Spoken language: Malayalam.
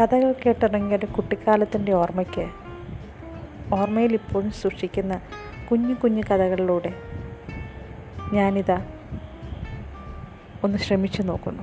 കഥകൾ കേട്ടിറങ്ങിയ ഒരു കുട്ടിക്കാലത്തിന്റെ ഓർമ്മയ്ക്ക് ഓർമ്മയിൽ ഇപ്പോഴും സൂക്ഷിക്കുന്ന കുഞ്ഞു കുഞ്ഞു കഥകളിലൂടെ ഞാനിതാ ഒന്ന് ശ്രമിച്ചു നോക്കുന്നു.